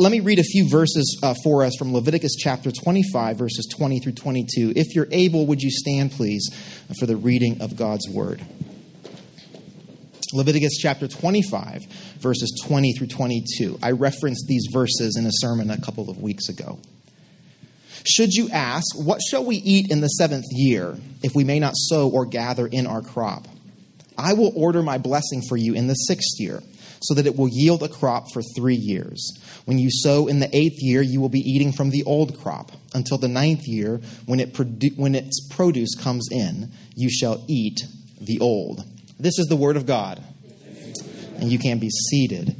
Let me read a few verses uh, for us from Leviticus chapter 25, verses 20 through 22. If you're able, would you stand, please, for the reading of God's word? Leviticus chapter 25, verses 20 through 22. I referenced these verses in a sermon a couple of weeks ago. Should you ask, What shall we eat in the seventh year, if we may not sow or gather in our crop? I will order my blessing for you in the sixth year, so that it will yield a crop for three years. When you sow in the eighth year, you will be eating from the old crop. Until the ninth year, when, it produ- when its produce comes in, you shall eat the old. This is the word of God. And you can be seated.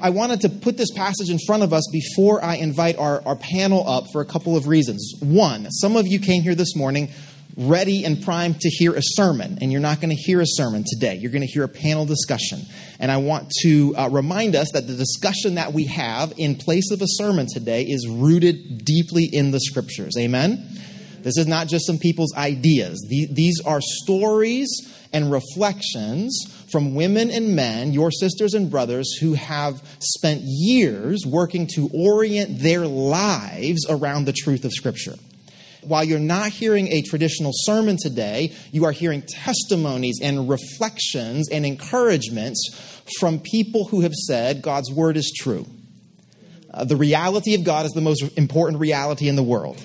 I wanted to put this passage in front of us before I invite our, our panel up for a couple of reasons. One, some of you came here this morning ready and primed to hear a sermon, and you're not going to hear a sermon today. You're going to hear a panel discussion. And I want to uh, remind us that the discussion that we have in place of a sermon today is rooted deeply in the scriptures. Amen? This is not just some people's ideas, these are stories and reflections from women and men, your sisters and brothers, who have spent years working to orient their lives around the truth of Scripture. While you're not hearing a traditional sermon today, you are hearing testimonies and reflections and encouragements from people who have said God's word is true. Uh, the reality of God is the most important reality in the world.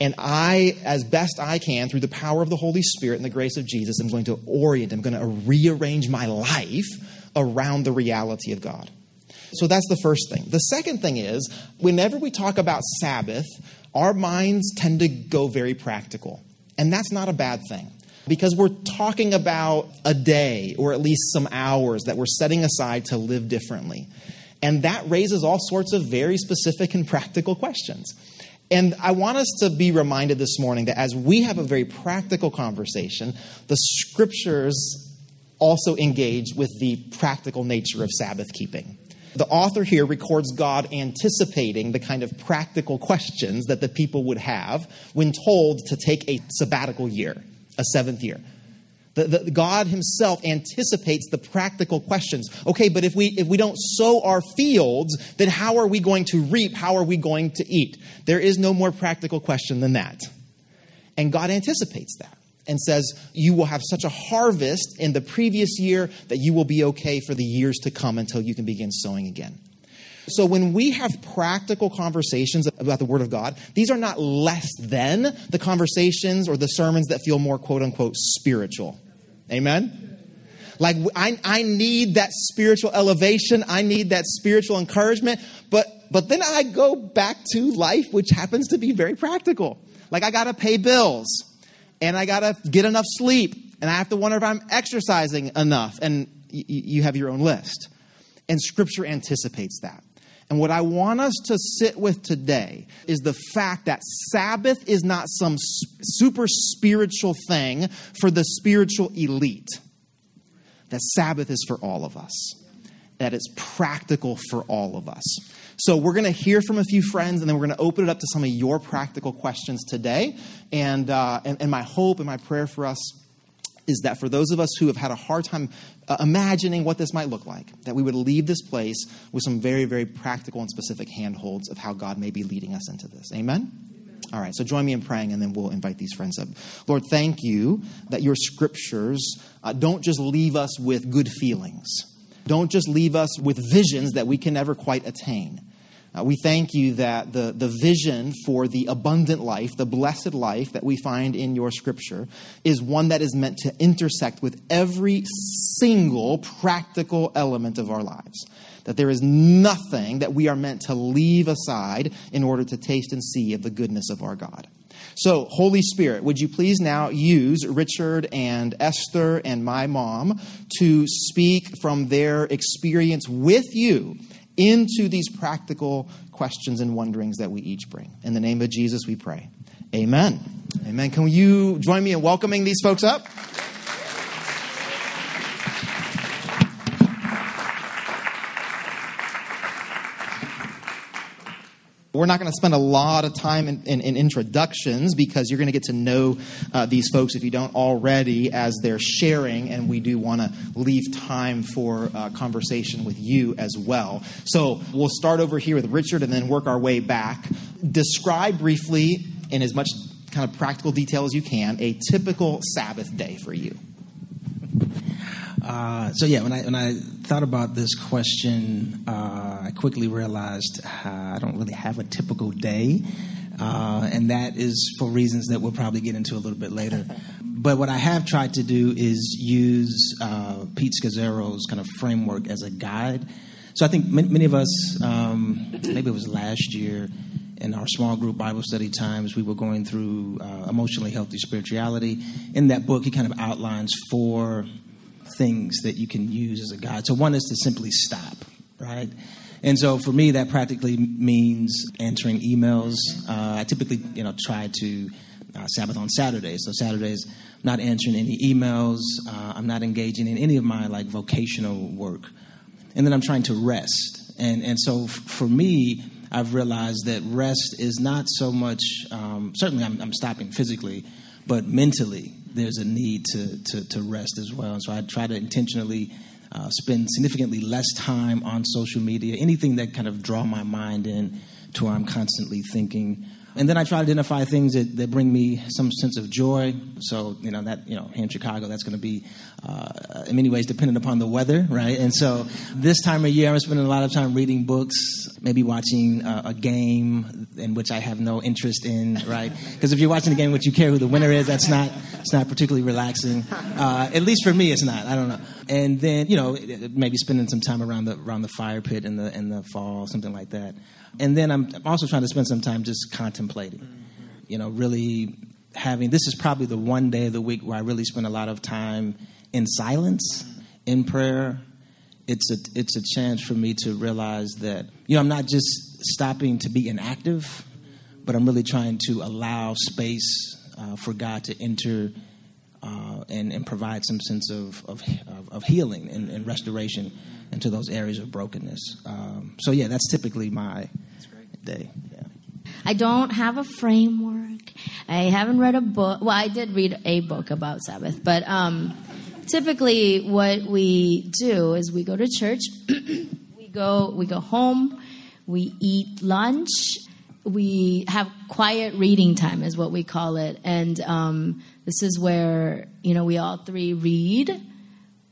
And I, as best I can, through the power of the Holy Spirit and the grace of Jesus, I'm going to orient, I'm going to rearrange my life around the reality of God. So that's the first thing. The second thing is, whenever we talk about Sabbath, our minds tend to go very practical. And that's not a bad thing because we're talking about a day or at least some hours that we're setting aside to live differently. And that raises all sorts of very specific and practical questions. And I want us to be reminded this morning that as we have a very practical conversation, the scriptures also engage with the practical nature of Sabbath keeping. The author here records God anticipating the kind of practical questions that the people would have when told to take a sabbatical year, a seventh year. The, the, God Himself anticipates the practical questions. Okay, but if we if we don't sow our fields, then how are we going to reap? How are we going to eat? There is no more practical question than that. And God anticipates that and says, You will have such a harvest in the previous year that you will be okay for the years to come until you can begin sowing again. So when we have practical conversations about the Word of God, these are not less than the conversations or the sermons that feel more quote unquote spiritual. Amen? Like, I, I need that spiritual elevation. I need that spiritual encouragement. But, but then I go back to life, which happens to be very practical. Like, I got to pay bills and I got to get enough sleep and I have to wonder if I'm exercising enough. And y- you have your own list. And scripture anticipates that. And what I want us to sit with today is the fact that Sabbath is not some super spiritual thing for the spiritual elite. That Sabbath is for all of us, that it's practical for all of us. So, we're going to hear from a few friends, and then we're going to open it up to some of your practical questions today. And, uh, and, and my hope and my prayer for us is that for those of us who have had a hard time uh, imagining what this might look like, that we would leave this place with some very, very practical and specific handholds of how God may be leading us into this. Amen? All right, so join me in praying and then we'll invite these friends up. Lord, thank you that your scriptures uh, don't just leave us with good feelings, don't just leave us with visions that we can never quite attain. Uh, we thank you that the, the vision for the abundant life, the blessed life that we find in your scripture, is one that is meant to intersect with every single practical element of our lives. That there is nothing that we are meant to leave aside in order to taste and see of the goodness of our God. So, Holy Spirit, would you please now use Richard and Esther and my mom to speak from their experience with you into these practical questions and wonderings that we each bring. In the name of Jesus, we pray. Amen. Amen. Can you join me in welcoming these folks up? We're not going to spend a lot of time in, in, in introductions because you're going to get to know uh, these folks if you don't already as they're sharing, and we do want to leave time for uh, conversation with you as well. So we'll start over here with Richard and then work our way back. Describe briefly, in as much kind of practical detail as you can, a typical Sabbath day for you. Uh, so yeah, when I when I thought about this question, uh, quickly realized uh, I don't really have a typical day, uh, and that is for reasons that we'll probably get into a little bit later. but what I have tried to do is use uh, Pete Scazzero's kind of framework as a guide. So I think many, many of us, um, maybe it was last year, in our small group Bible study times, we were going through uh, emotionally healthy spirituality. In that book, he kind of outlines four things that you can use as a guide. So one is to simply stop, right? And so for me, that practically means answering emails. Uh, I typically, you know, try to uh, Sabbath on Saturdays. So Saturdays, I'm not answering any emails. Uh, I'm not engaging in any of my like vocational work. And then I'm trying to rest. And and so f- for me, I've realized that rest is not so much. Um, certainly, I'm, I'm stopping physically, but mentally there's a need to, to, to rest as well. And so I try to intentionally uh, spend significantly less time on social media, anything that kind of draw my mind in to where I'm constantly thinking and then I try to identify things that, that bring me some sense of joy. So, you know, that, you know, here in Chicago, that's going to be, uh, in many ways, dependent upon the weather, right? And so this time of year, I'm spending a lot of time reading books, maybe watching uh, a game in which I have no interest in, right? Because if you're watching a game in which you care who the winner is, that's not, it's not particularly relaxing. Uh, at least for me, it's not. I don't know. And then, you know, maybe spending some time around the, around the fire pit in the, in the fall, something like that and then I'm also trying to spend some time just contemplating. You know, really having this is probably the one day of the week where I really spend a lot of time in silence, in prayer. It's a it's a chance for me to realize that you know I'm not just stopping to be inactive, but I'm really trying to allow space uh, for God to enter and, and provide some sense of of, of healing and, and restoration into those areas of brokenness. Um, so yeah, that's typically my day. Yeah. I don't have a framework. I haven't read a book. Well, I did read a book about Sabbath, but um, typically what we do is we go to church, we go we go home, we eat lunch, we have quiet reading time is what we call it, and um, this is where you know we all three read,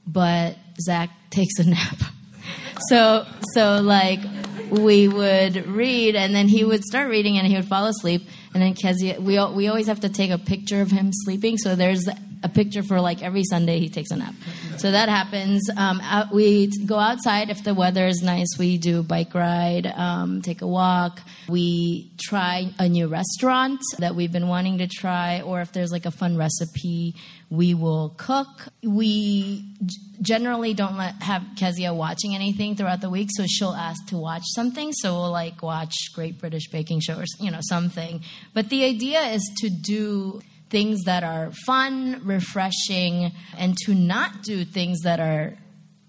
but Zach takes a nap. so so like we would read, and then he would start reading, and he would fall asleep. And then Kezia, we we always have to take a picture of him sleeping. So there's a picture for like every Sunday he takes a nap. So that happens. Um, out, we go outside if the weather is nice. We do bike ride, um, take a walk. We try a new restaurant that we've been wanting to try, or if there's like a fun recipe, we will cook. We generally don't let have Kezia watching anything throughout the week, so she'll ask to watch something. So we'll like watch Great British Baking Show or you know something. But the idea is to do things that are fun, refreshing, and to not do things that are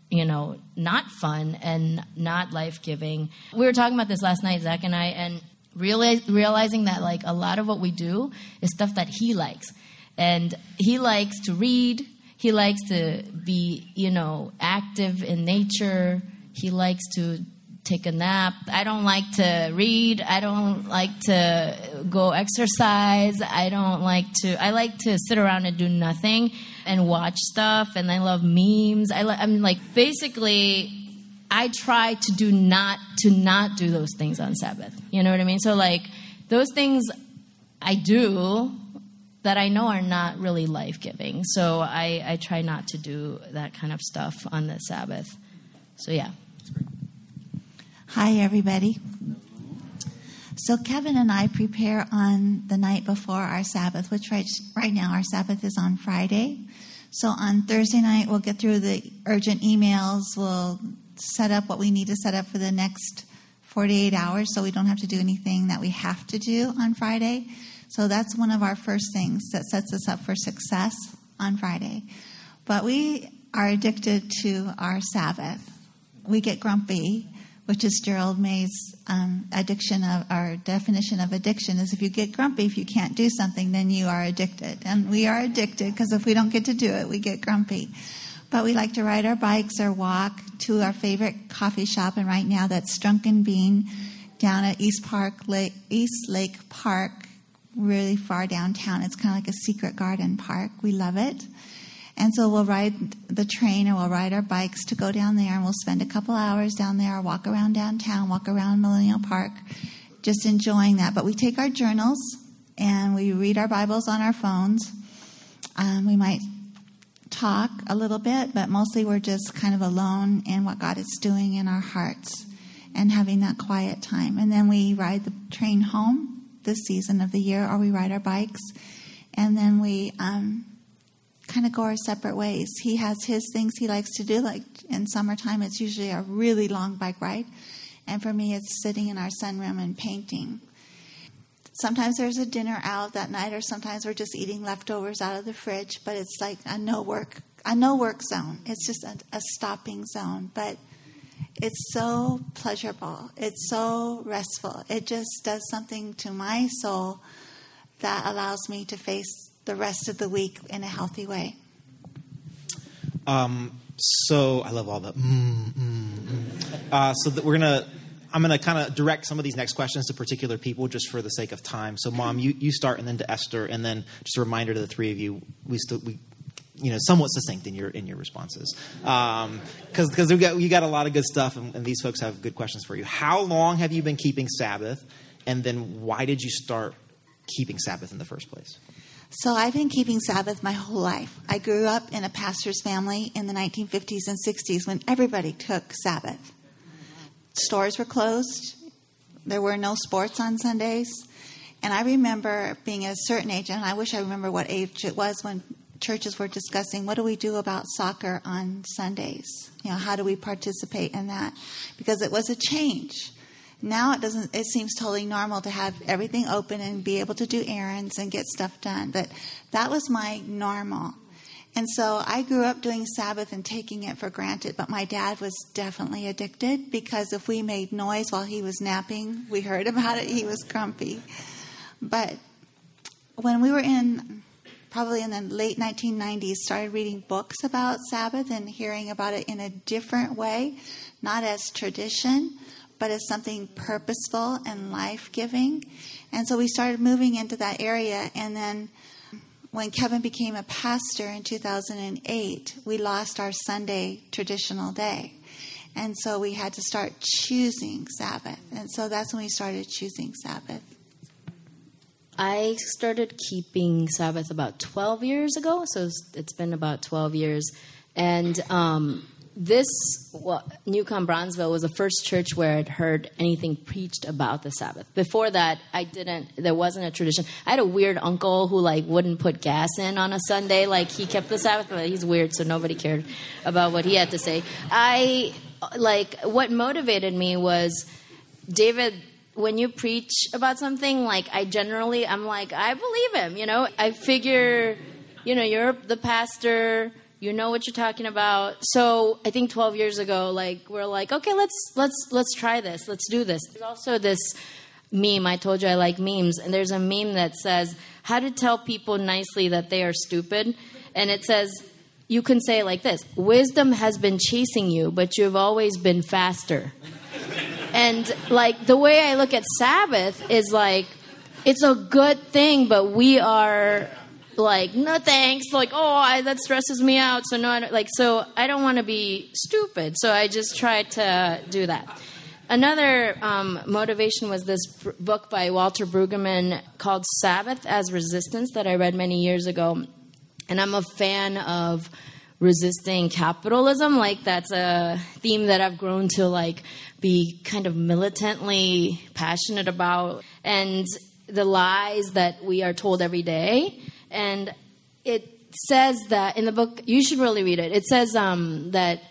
you know not fun and not life giving. We were talking about this last night, Zach and I, and realizing that like a lot of what we do is stuff that he likes. And he likes to read, he likes to be, you know, active in nature. He likes to take a nap. I don't like to read. I don't like to go exercise. I don't like to. I like to sit around and do nothing and watch stuff. And I love memes. I I'm like basically. I try to do not to not do those things on Sabbath. You know what I mean? So like those things I do that I know are not really life giving. So I, I try not to do that kind of stuff on the Sabbath. So, yeah. Hi, everybody. So, Kevin and I prepare on the night before our Sabbath, which right, right now our Sabbath is on Friday. So, on Thursday night, we'll get through the urgent emails. We'll set up what we need to set up for the next 48 hours so we don't have to do anything that we have to do on Friday. So that's one of our first things that sets us up for success on Friday. But we are addicted to our Sabbath. We get grumpy which is Gerald May's um, addiction of our definition of addiction is if you get grumpy, if you can't do something, then you are addicted. And we are addicted because if we don't get to do it, we get grumpy. But we like to ride our bikes or walk to our favorite coffee shop, and right now that's Drunken Bean down at East Park Lake, East Lake Park, really far downtown. It's kind of like a secret garden park. We love it. And so we'll ride the train or we'll ride our bikes to go down there and we'll spend a couple hours down there, walk around downtown, walk around Millennial Park, just enjoying that. But we take our journals and we read our Bibles on our phones. Um, we might talk a little bit, but mostly we're just kind of alone in what God is doing in our hearts and having that quiet time. And then we ride the train home this season of the year, or we ride our bikes, and then we um, kind of go our separate ways. He has his things he likes to do, like in summertime, it's usually a really long bike ride. And for me, it's sitting in our sunroom and painting. Sometimes there's a dinner out that night, or sometimes we're just eating leftovers out of the fridge, but it's like a no work, a no work zone. It's just a, a stopping zone. But it's so pleasurable. It's so restful. It just does something to my soul that allows me to face the rest of the week in a healthy way? Um, so I love all the. Mm, mm, mm. Uh, so that we're gonna. I'm going to kind of direct some of these next questions to particular people just for the sake of time. So, Mom, you, you start, and then to Esther, and then just a reminder to the three of you. We still we you know somewhat succinct in your in your responses because um, because we got you got a lot of good stuff and, and, these folks have good questions for you. How long have you been keeping Sabbath, and then why did you start keeping Sabbath in the first place? So I've been keeping Sabbath my whole life. I grew up in a pastor's family in the 1950s and 60s when everybody took Sabbath. Stores were closed. There were no sports on Sundays. And I remember being a certain age, and I wish I remember what age it was when churches were discussing what do we do about soccer on Sundays? You know, how do we participate in that? Because it was a change. Now it doesn't. It seems totally normal to have everything open and be able to do errands and get stuff done. But that was my normal. And so I grew up doing Sabbath and taking it for granted, but my dad was definitely addicted because if we made noise while he was napping, we heard about it, he was grumpy. But when we were in probably in the late 1990s started reading books about Sabbath and hearing about it in a different way, not as tradition, but as something purposeful and life giving. And so we started moving into that area. And then when Kevin became a pastor in 2008, we lost our Sunday traditional day. And so we had to start choosing Sabbath. And so that's when we started choosing Sabbath. I started keeping Sabbath about 12 years ago, so it's been about 12 years. And um, this well, Newcomb Bronzeville was the first church where I'd heard anything preached about the Sabbath. Before that, I didn't. There wasn't a tradition. I had a weird uncle who like wouldn't put gas in on a Sunday. Like he kept the Sabbath, but he's weird, so nobody cared about what he had to say. I like what motivated me was David. When you preach about something, like I generally, I'm like, I believe him. You know, I figure, you know, you're the pastor you know what you're talking about. So i think 12 years ago like we're like okay let's let's let's try this. Let's do this. There's also this meme. I told you i like memes. And there's a meme that says how to tell people nicely that they are stupid. And it says you can say like this wisdom has been chasing you but you've always been faster. And like the way i look at sabbath is like it's a good thing but we are like no thanks like oh I, that stresses me out so no I like so i don't want to be stupid so i just try to do that. Another um, motivation was this book by walter brueggemann called sabbath as resistance that i read many years ago and i'm a fan of resisting capitalism like that's a theme that i've grown to like be kind of militantly passionate about and the lies that we are told every day and it says that in the book, you should really read it. It says um, that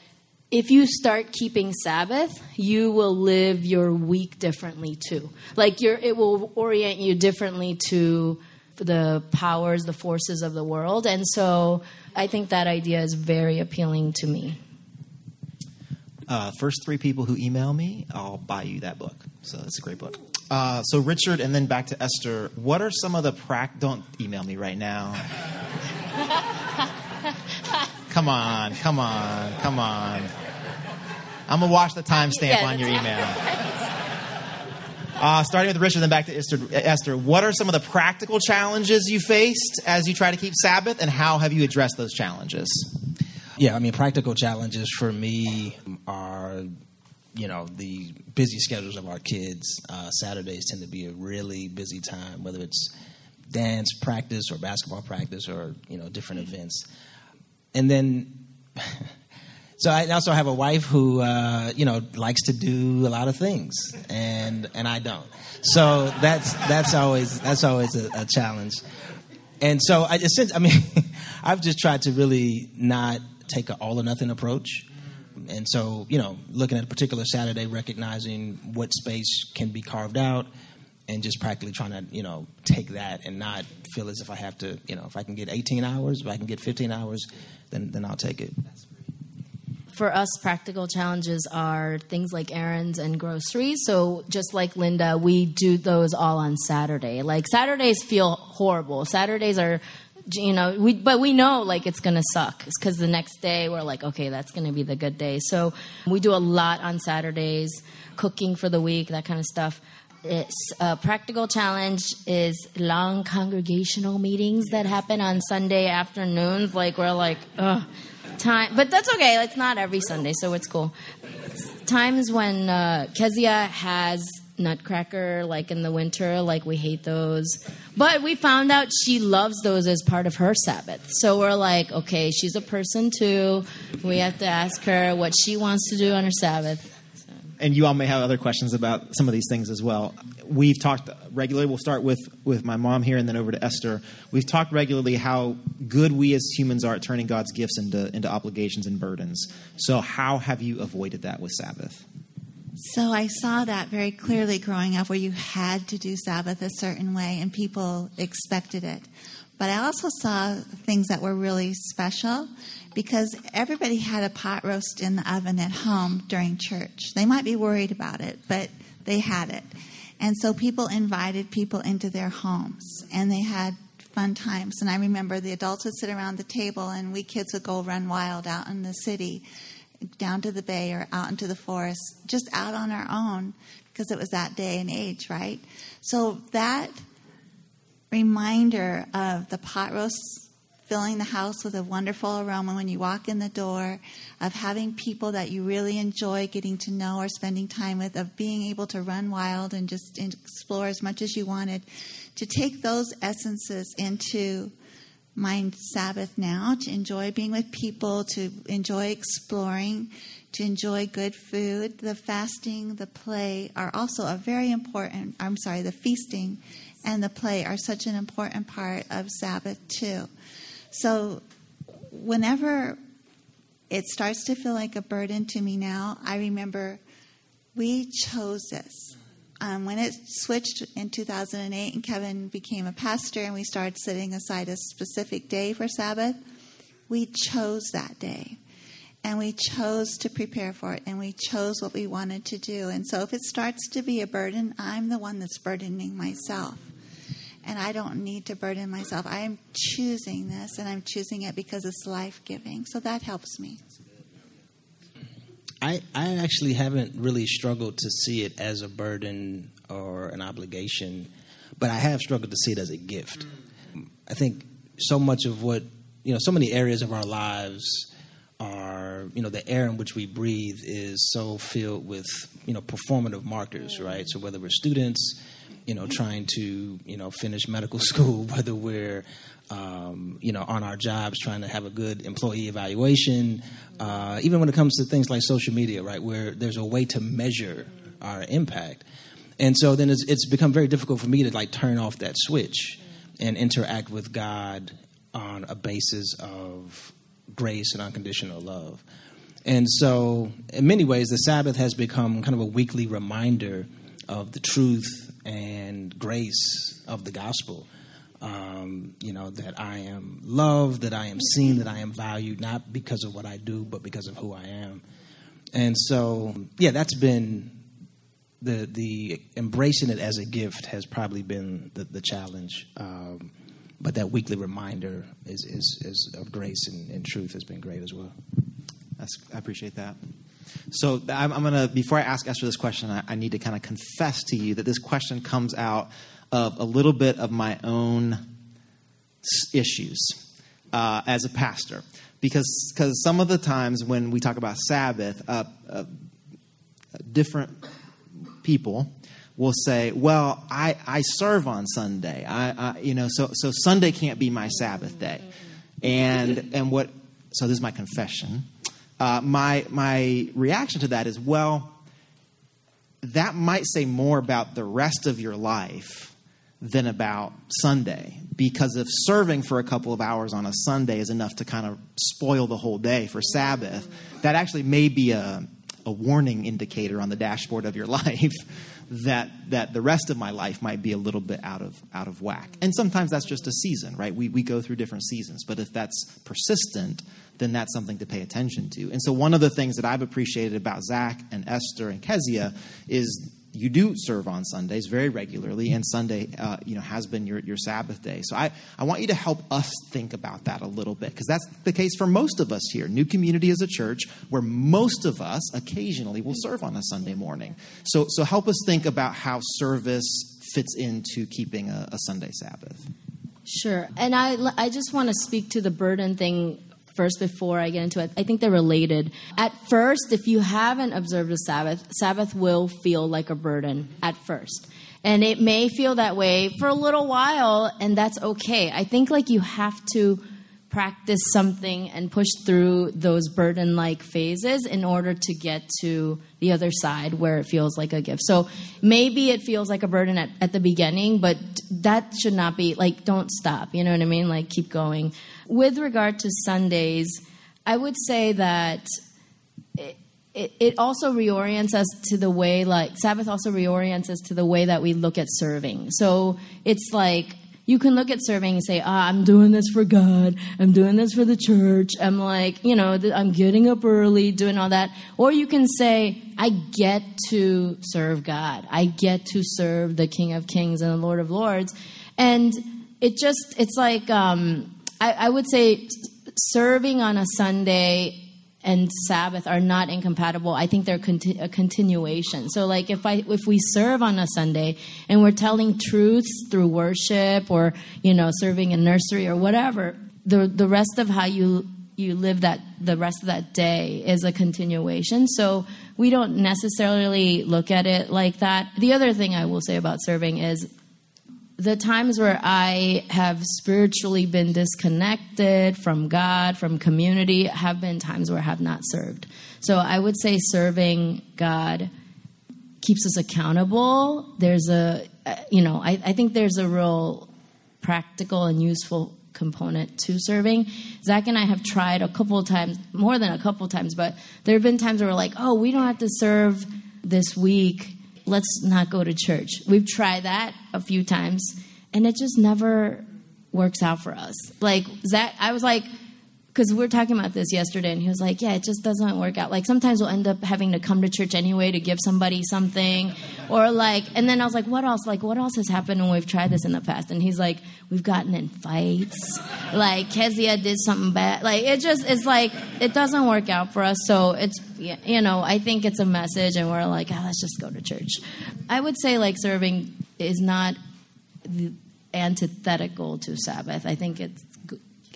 if you start keeping Sabbath, you will live your week differently too. Like it will orient you differently to the powers, the forces of the world. And so I think that idea is very appealing to me. Uh, first three people who email me, I'll buy you that book. So it's a great book. Uh, so Richard, and then back to Esther. What are some of the prac? Don't email me right now. come on, come on, come on. I'm gonna watch the timestamp Yeah, on your email. Uh, starting with Richard, then back to Esther, Esther. What are some of the practical challenges you faced as you try to keep Sabbath, and how have you addressed those challenges? Yeah, I mean, practical challenges for me are, you know, the busy schedules of our kids. Uh, Saturdays tend to be a really busy time, whether it's dance practice or basketball practice or, you know, different events. And then, so I also have a wife who, uh, you know, likes to do a lot of things, and and I don't. So that's that's always that's always a, a challenge. And so I just, I mean, I've just tried to really not take an all or nothing approach. And so, you know, looking at a particular Saturday, recognizing what space can be carved out, and just practically trying to, you know, take that and not feel as if I have to, you know, if I can get 18 hours, if I can get 15 hours, then then I'll take it. for us, practical challenges are things like errands and groceries. So, just like Linda, we do those all on Saturday. Like, Saturdays feel horrible. Saturdays are, you know, we, but we know like it's going to suck because the next day we're like, okay, that's going to be the good day. So, we do a lot on Saturdays, cooking for the week, that kind of stuff. It's a practical challenge is long congregational meetings that happen on Sunday afternoons. Like, we're like, ugh time, but that's okay. It's not every Sunday, so it's cool. Times when uh, Kezia has Nutcracker, like in the winter, like we hate those. But we found out she loves those as part of her Sabbath. So we're like, okay, she's a person too. We have to ask her what she wants to do on her Sabbath. and you all may have other questions about some of these things as well. We've talked regularly. We'll start with with my mom here, and then over to Esther. We've talked regularly how good we as humans are at turning God's gifts into into obligations and burdens. So, how have you avoided that with Sabbath? So I saw that very clearly growing up where you had to do Sabbath a certain way and people expected it. But I also saw things that were really special because everybody had a pot roast in the oven at home during church. They might be worried about it, but they had it. And so people invited people into their homes and they had fun times. And I remember the adults would sit around the table and we kids would go run wild out in the city down to the bay or out into the forest, just out on our own because it was that day and age, right? So that reminder of the pot roasts filling the house with a wonderful aroma when you walk in the door, of having people that you really enjoy getting to know or spending time with, of being able to run wild and just explore as much as you wanted, to take those essences into my Sabbath now, to enjoy being with people, to enjoy exploring, to enjoy good food. The fasting, the play are also a very important, I'm sorry, the feasting and the play are such an important part of Sabbath too. So whenever it starts to feel like a burden to me now, I remember we chose this. Um, when it switched in 2008 and Kevin became a pastor and we started setting aside a specific day for Sabbath, we chose that day. And we chose to prepare for it and we chose what we wanted to do. And so if it starts to be a burden, I'm the one that's burdening myself and I don't need to burden myself. I am choosing this, and I'm choosing it because it's life giving. So that helps me. I, I actually haven't really struggled to see it as a burden or an obligation, but I have struggled to see it as a gift. I think so much of what, you know, so many areas of our lives are, you know, the air in which we breathe is so filled with, you know, performative markers, right? So whether we're students, you know, trying to, you know, finish medical school, whether we're, um, you know, on our jobs trying to have a good employee evaluation, uh, even when it comes to things like social media, right, where there's a way to measure our impact. And so then it's, it's become very difficult for me to like turn off that switch and interact with God on a basis of grace and unconditional love. And so, in many ways, the Sabbath has become kind of a weekly reminder of the truth and grace of the gospel. Um, you know, that I am loved, that I am seen, that I am valued, not because of what I do, but because of who I am. And so, yeah, that's been the the embracing it as a gift has probably been the, the challenge. Um, but that weekly reminder is, is, is of grace and, and, truth has been great as well. That's, I appreciate that. So I'm, I'm gonna before I ask Esther this question, I, I need to kind of confess to you that this question comes out of a little bit of my own issues uh, as a pastor, because because some of the times when we talk about Sabbath, uh, uh, different people will say, "Well, I, I serve on Sunday. I, I, you know, so so Sunday can't be my Sabbath day." And and what? So this is my confession. Uh, my my reaction to that is, well, that might say more about the rest of your life than about Sunday. Because if serving for a couple of hours on a Sunday is enough to kind of spoil the whole day for Sabbath, that actually may be a, a warning indicator on the dashboard of your life that that the rest of my life might be a little bit out of out of whack. And sometimes that's just a season, right? We we go through different seasons, but if that's persistent, then that's something to pay attention to. And so one of the things that I've appreciated about Zach and Esther and Kezia is you do serve on Sundays very regularly, and Sunday, uh, you know, has been your, your Sabbath day. So I, I want you to help us think about that a little bit, because that's the case for most of us here. New Community is a church where most of us occasionally will serve on a Sunday morning. So, so help us think about how service fits into keeping a, a Sunday Sabbath. Sure. And I, I just want to speak to the burden thing first before I get into it. I think they're related. At first, if you haven't observed the Sabbath, Sabbath will feel like a burden at first. And it may feel that way for a little while, and that's okay. I think like you have to practice something and push through those burden like phases in order to get to the other side where it feels like a gift. So maybe it feels like a burden at, at the beginning, but that should not be like, don't stop. You know what I mean? Like, keep going. With regard to Sundays, I would say that it, it, it also reorients us to the way, like, Sabbath also reorients us to the way that we look at serving. So it's like, you can look at serving and say, ah, I'm doing this for God. I'm doing this for the church. I'm like, you know, I'm getting up early, doing all that. Or you can say, I get to serve God. I get to serve the King of Kings and the Lord of Lords. And it just, it's like, um, I, I would say serving on a Sunday and Sabbath are not incompatible. I think they're conti- a continuation. So, like if I if we serve on a Sunday and we're telling truths through worship or you know serving in nursery or whatever, the the rest of how you you live that the rest of that day is a continuation. So we don't necessarily look at it like that. The other thing I will say about serving is the times where I have spiritually been disconnected from God, from community, have been times where I have not served. So I would say serving God keeps us accountable. There's a, uh, you know, I, I think there's a real practical and useful component to serving. Zach and I have tried a couple of times, more than a couple times, but there have been times where we're like, oh, we don't have to serve this week let's not go to church. We've tried that a few times, and it just never works out for us. Like Zach, I was like, because we were talking about this yesterday, and he was like, "Yeah, it just doesn't work out. Like sometimes we'll end up having to come to church anyway to give somebody something, or like." And then I was like, "What else? Like what else has happened when we've tried this in the past?" And he's like, "We've gotten in fights. Like Kezia did something bad. Like it just it's like it doesn't work out for us. So it's you know I think it's a message, and we're like, oh, let's just go to church. I would say like serving is not antithetical to Sabbath. I think it's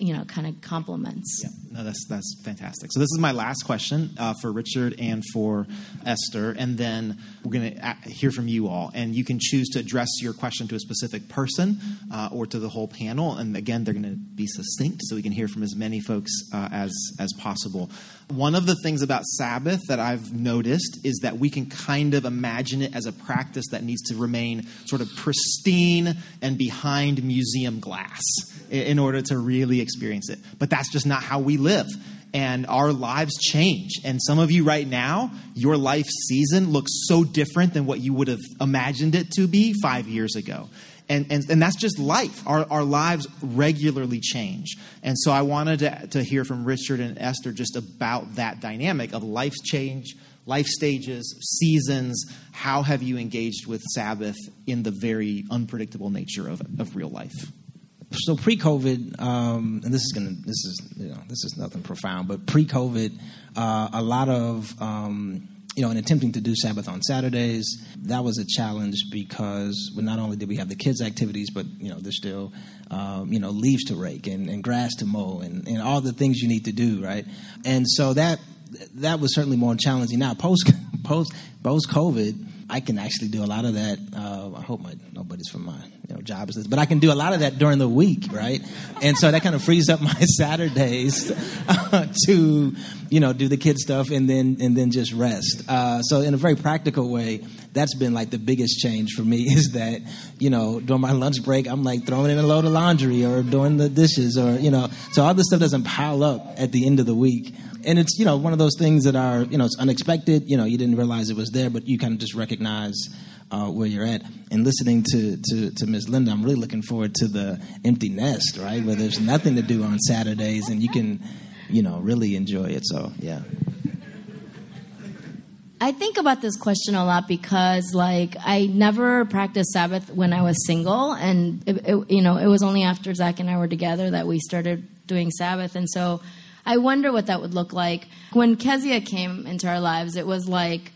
you know kind of complements. Yeah, no, that's that's fantastic. So this is my last question uh, for Richard and for Esther, and then we're going to hear from you all, and you can choose to address your question to a specific person uh, or to the whole panel. And again, they're going to be succinct, so we can hear from as many folks uh, as as possible. One of the things about Sabbath that I've noticed is that we can kind of imagine it as a practice that needs to remain sort of pristine and behind museum glass in order to really experience it. But that's just not how we live. And our lives change. And some of you right now, your life season looks so different than what you would have imagined it to be five years ago. And, and, and that's just life. Our, our lives regularly change. And so I wanted to, to hear from Richard and Esther just about that dynamic of life's change, life stages, seasons. How have you engaged with Sabbath in the very unpredictable nature of, of real life? So pre-COVID, um, and this is gonna, this is, you know, this is nothing profound, but pre-COVID, uh, a lot of, um, you know, in attempting to do Sabbath on Saturdays, that was a challenge because not only did we have the kids' activities, but you know, there's still, um, you know, leaves to rake and, and grass to mow and, and all the things you need to do, right? And so that that was certainly more challenging. Now, post post post COVID, I can actually do a lot of that. Uh, I hope my nobody's from my you know, job is this, but I can do a lot of that during the week, right? And so that kind of frees up my Saturdays uh, to you know do the kid stuff and then and then just rest. Uh, so in a very practical way, that's been like the biggest change for me is that you know during my lunch break I'm like throwing in a load of laundry or doing the dishes or you know so all this stuff doesn't pile up at the end of the week and it's you know one of those things that are you know it's unexpected. You know you didn't realize it was there, but you kind of just recognize uh, where you're at. And listening to to to Ms. Linda, I'm really looking forward to the empty nest, right, where there's nothing to do on Saturdays and you can you know really enjoy it. So yeah. I think about this question a lot because, like, I never practiced Sabbath when I was single, and it, it, you know, it was only after Zach and I were together that we started doing Sabbath, and so I wonder what that would look like. When Kezia came into our lives, it was like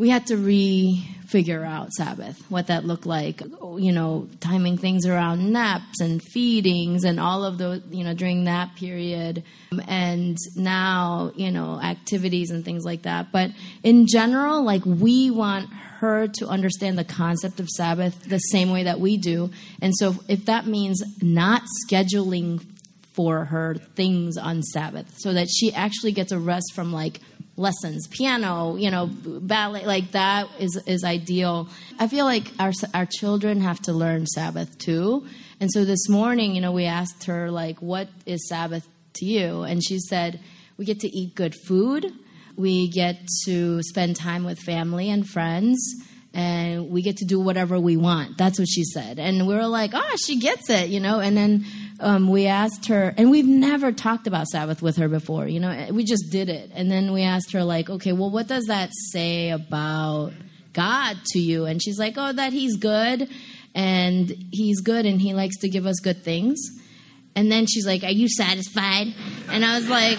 we had to refigure out Sabbath, what that looked like, you know, timing things around naps and feedings and all of those, you know, during that period. And now, you know, activities and things like that. But in general, like we want her to understand the concept of Sabbath the same way that we do. And so if that means not scheduling for her things on Sabbath so that she actually gets a rest from like lessons, piano, you know, ballet, like that is is ideal. I feel like our our children have to learn Sabbath too. And so this morning, you know, we asked her like what is Sabbath to you? And she said we get to eat good food, we get to spend time with family and friends and we get to do whatever we want. That's what she said. And we were like, oh, she gets it, you know. And then um, we asked her, and we've never talked about Sabbath with her before, you know. We just did it. And then we asked her, like, okay, well, what does that say about God to you? And she's like, oh, that He's good, and He's good, and He likes to give us good things. And then she's like, Are you satisfied? And I was like,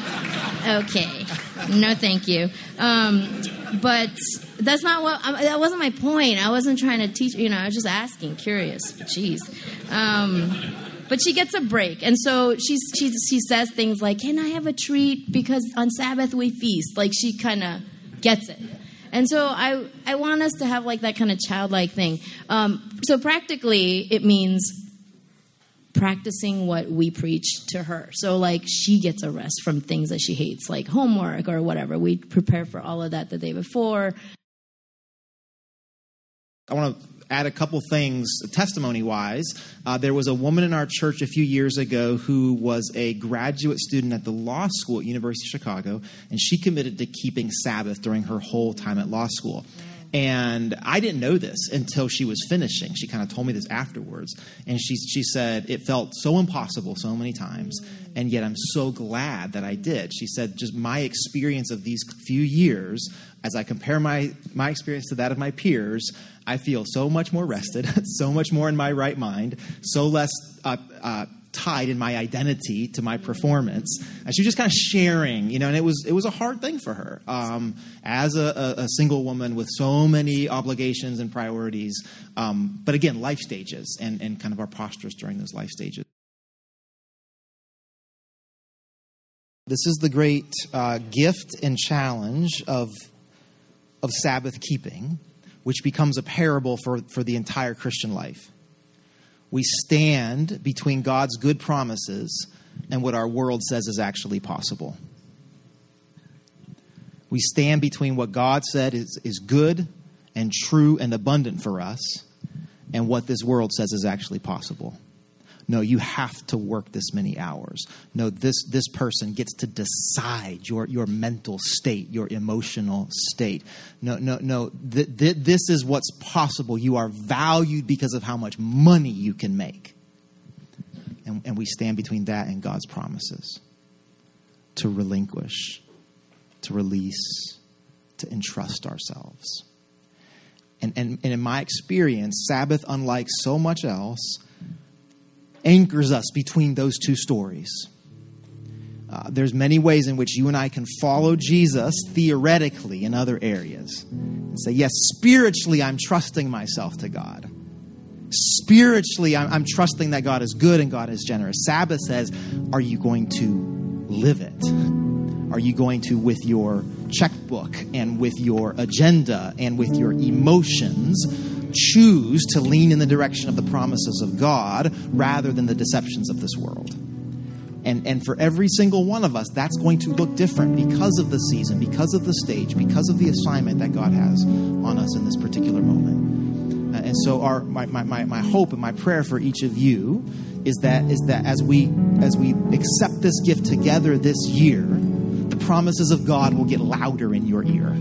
Okay, no, thank you. Um, but that's not what that wasn't my point. I wasn't trying to teach. You know, I was just asking, curious. Jeez. Um, but she gets a break, and so she she she says things like, "Can I have a treat? Because on Sabbath we feast." Like she kind of gets it. And so I, I want us to have like that kind of childlike thing. Um, so practically, it means practicing what we preach to her. So, like, she gets a rest from things that she hates, like homework or whatever. We prepare for all of that the day before. I want to add a couple things testimony wise. Uh, there was a woman in our church a few years ago who was a graduate student at the law school at University of Chicago, and she committed to keeping Sabbath during her whole time at law school. And I didn't know this until she was finishing. She kind of told me this afterwards. And she, she said, It felt so impossible so many times, and yet I'm so glad that I did. She said, Just my experience of these few years, as I compare my, my experience to that of my peers, I feel so much more rested, so much more in my right mind, so less. Uh, uh, tied in my identity to my performance. And she was just kind of sharing, you know, and it was it was a hard thing for her um, as a, a, single woman with so many obligations and priorities. Um, but again, life stages and, and kind of our postures during those life stages. This is the great uh, gift and challenge of, of Sabbath keeping, which becomes a parable for, for the entire Christian life we stand between God's good promises and what our world says is actually possible. We stand between what God said is, is good and true and abundant for us and what this world says is actually possible. No, you have to work this many hours. No, this, this person gets to decide your, your mental state, your emotional state. No, no, no. Th- th- this is what's possible. You are valued because of how much money you can make. And, and we stand between that and God's promises to relinquish, to release, to entrust ourselves. And, and, and in my experience, Sabbath, unlike so much else, anchors us between those two stories. Uh, there's many ways in which you and I can follow Jesus theoretically in other areas and say, yes, spiritually, I'm trusting myself to God. Spiritually, I'm, I'm trusting that God is good and God is generous. Sabbath says, are you going to live it? Are you going to, with your checkbook and with your agenda and with your emotions, choose to lean in the direction of the promises of God rather than the deceptions of this world? And, and for every single one of us, that's going to look different because of the season, because of the stage, because of the assignment that God has on us in this particular moment. Uh, and so, our, my, my, my hope and my prayer for each of you is that, is that as, we, as we accept this gift together this year, the promises of God will get louder in your ear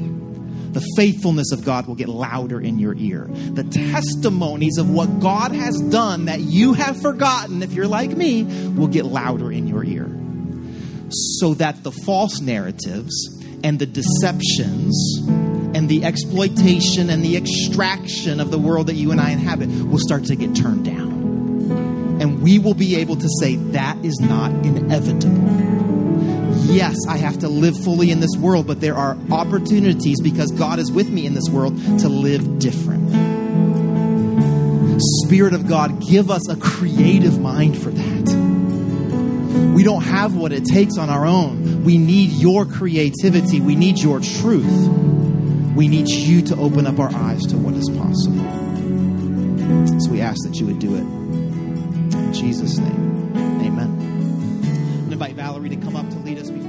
the faithfulness of God will get louder in your ear. The testimonies of what God has done that you have forgotten, if you're like me, will get louder in your ear. So that the false narratives and the deceptions and the exploitation and the extraction of the world that you and I inhabit will start to get turned down. And we will be able to say, that is not inevitable yes, I have to live fully in this world, but there are opportunities because God is with me in this world to live differently. Spirit of God, give us a creative mind for that. We don't have what it takes on our own. We need your creativity. We need your truth. We need you to open up our eyes to what is possible. So we ask that you would do it. In Jesus' name, To come up to lead us.